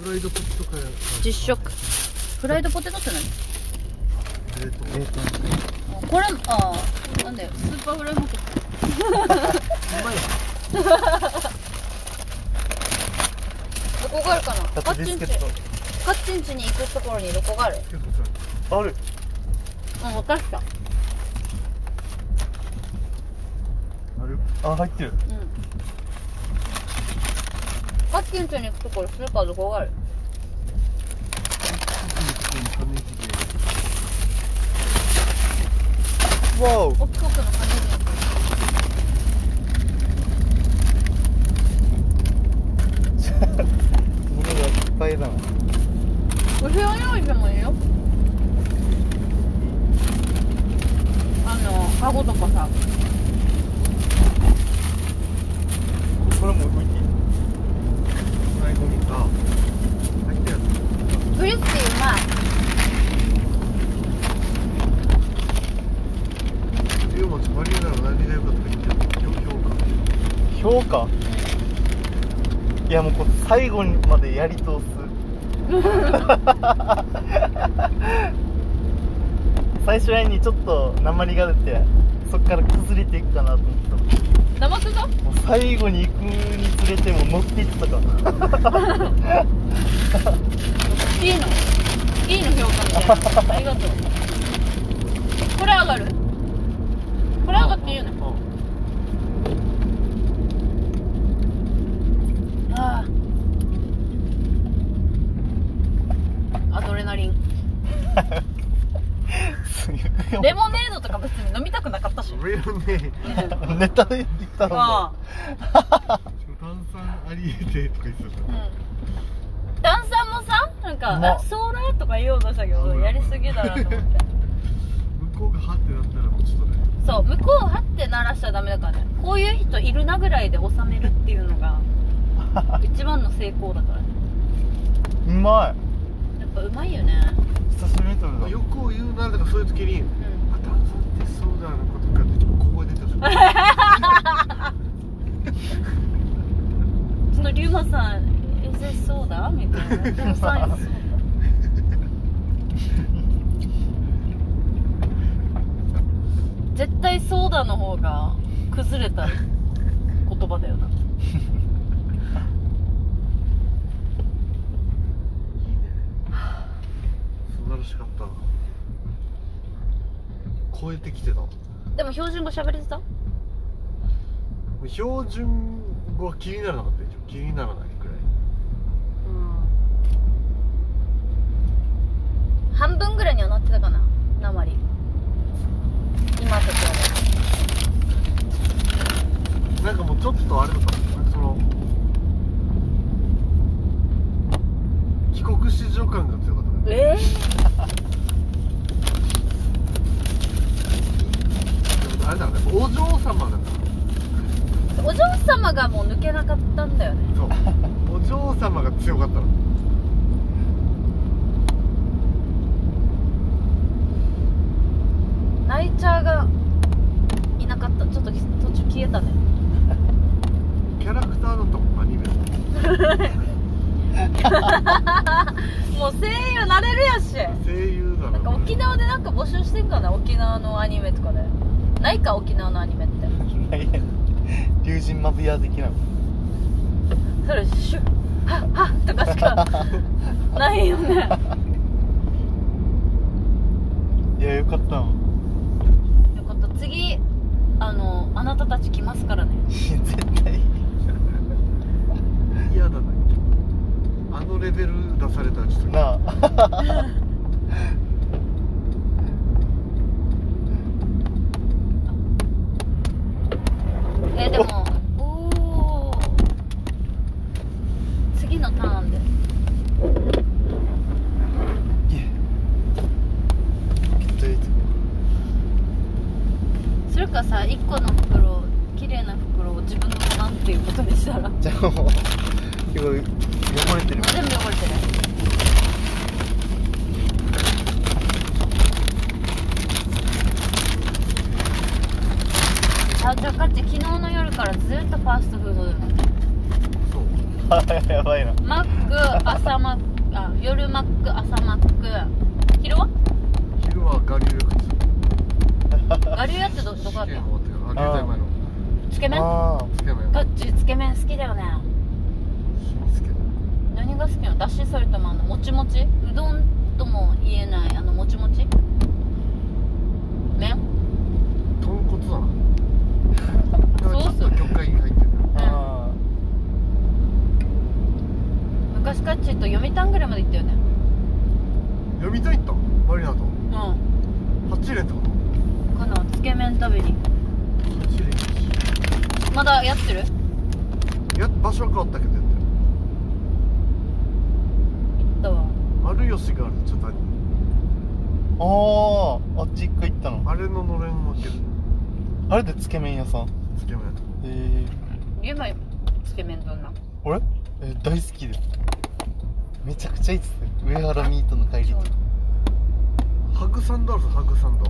フライドポテトかや実食。フライドポテトって何？冷凍冷凍あこれあーなんだよ。スーパーフライドポテ。トうまいどこがあるかな？だカッチンチ。カッチンチに行くところにどこがある？ある。うん渡した。あるあ入ってる。うんカッチンチに行くところスーパーどこがある？わおの感物がいっぱいだな。じお部屋用意してもいいよ。あのカゴとかさこれも置いていいフライゴミあ入ったやつクリスピーうまい龍松マリエなら何が良かったか言ってよ評評価。いやもうこれ最後までやり通す。最初らへんにちょっと鉛が出てそっから崩れていくかなと思って黙ってたたもう最後に行くにつれても乗っていってたか。らいいの？いいの評価みたいな。ありがとう。これ上がるこれ上がっていいよねああアドレナリンレモネードとか別に飲みたくなかったしレモネーネタで言ったのあ炭酸ありえてとか言ってたじあうん炭酸もさなんか、まあソーラーとか言おうとしたけどやりすぎだなと思って向こうがハってなったらもうちょっとねそう向こうはって鳴らしちゃダメだからねこういう人いるなぐらいで収めるっていうのが一番の成功だからねうまやっぱうまいよねい久しぶりに食べた欲を言うならだからそういう時にうんソーダのことかってちょっと小声出てほしいそのリュウマさん「えぜそうだ?」みたいな「炭酸そうだ?」絶対ソーダの方が崩れた言葉だよな素晴らしかった超えてきてたでも標準語喋れてた？標準語は気にならなかったでしょ気にならないくらい。半分ぐらいにはなってたかな？鉛今と比なんかもうちょっとあれだったその帰国子女感が強かったねべえでもあれだね。お嬢様だかー、お嬢様がもう抜けなかったんだよね。らそう。お嬢様が強かったの。ナイチャーがいなかった。ちょっと途中消えたね。キャラクターだったもんアニメの もう声優なれるやし。声優だろなんか沖縄でなんか募集してんかな沖縄のアニメとかでないか沖縄のアニメって。ないや龍神マブヤ的なのそれシュッハッハッとかしか ないよね。いやよかった。わよかった。次あのあなたたち来ますからね。絶対。嫌だな。あのレベル出されたらちょっと。なあ えでもおお次のターンで。それかさ1個の袋綺麗な袋を自分のものっていうことにしたらじゃあもう結構汚れてる全部汚れてるあじゃあかっち昨日の夜からずっとファーストフードだよねそうやばいな。マック朝マックあ夜マック朝マック。昼は？昼は我流靴我流やってどどこだった？のあつけ麺。あつけ麺ガッチつけ麺好きだよね。何が好きなの？だしそれともあのもちもち？うどんとも言えないあのもちもち麺豚骨だなソースちょっと魚介入ってるあ昔カッチと読谷ぐらいまで行ったよね読みたいった？マリナと。うん。8連ってこと？このつけ麺食べに。8連まだやってる？や場所は変わったけどやって行ったわ。る有吉があるちょっとあああっち一回行ったの。あれののれん分け。るあれでつけ麺屋さん？つけ麺。ええゆまつけ麺どんな？俺え大好きで。すめちゃくちゃいいっす上原ミートの帰りと。ハグサンドあるぞハグサンド。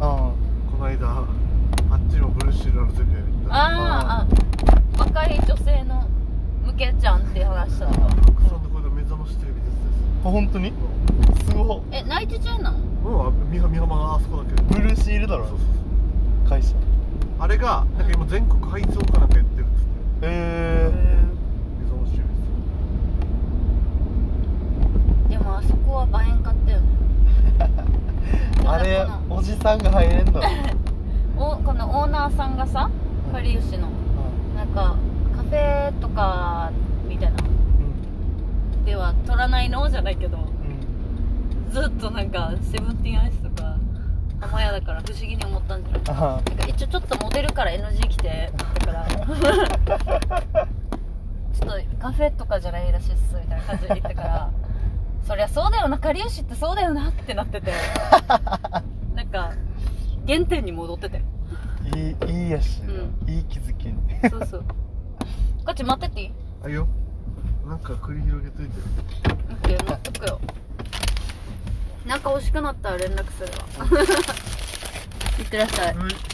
あこの間あっちのブルーシールアルゼリアに行った。あーあ若い女性の向けちゃんって話したの。ハグサンドこれ目覚ましテレビですあ本当に？すごっ。えナイト中なのうんあ美美浜があそこだけ。ブルーシールだろ？そうそうそう。会社。あれがなんか今全国配送かなんかやってるっつって。え目覚ましテレビでもあそこは映えんかったよねー、あれが入れんだろ。おこのオーナーさんがさかりゆしの。なんかカフェとかみたいな。うん。では取らないの？じゃないけど。うん。ずっとなんかセブンティーンアイスとか浜屋だから不思議に思ったんじゃない？あなんか一応ちょっとモデルから NG 来て。だから。ちょっとカフェとかじゃないらしいっすみたいな感じで言ったから。そりゃそうだよな。かりゆしってそうだよなってなってて か原点に戻ってていいいいやし、ういい気づきにそうそう。ガチ待ってていい？あいいよ。なんか繰り広げといて。オッケー待っとくよ。なんか欲しくなったら連絡するわ。いってらっしゃい。はい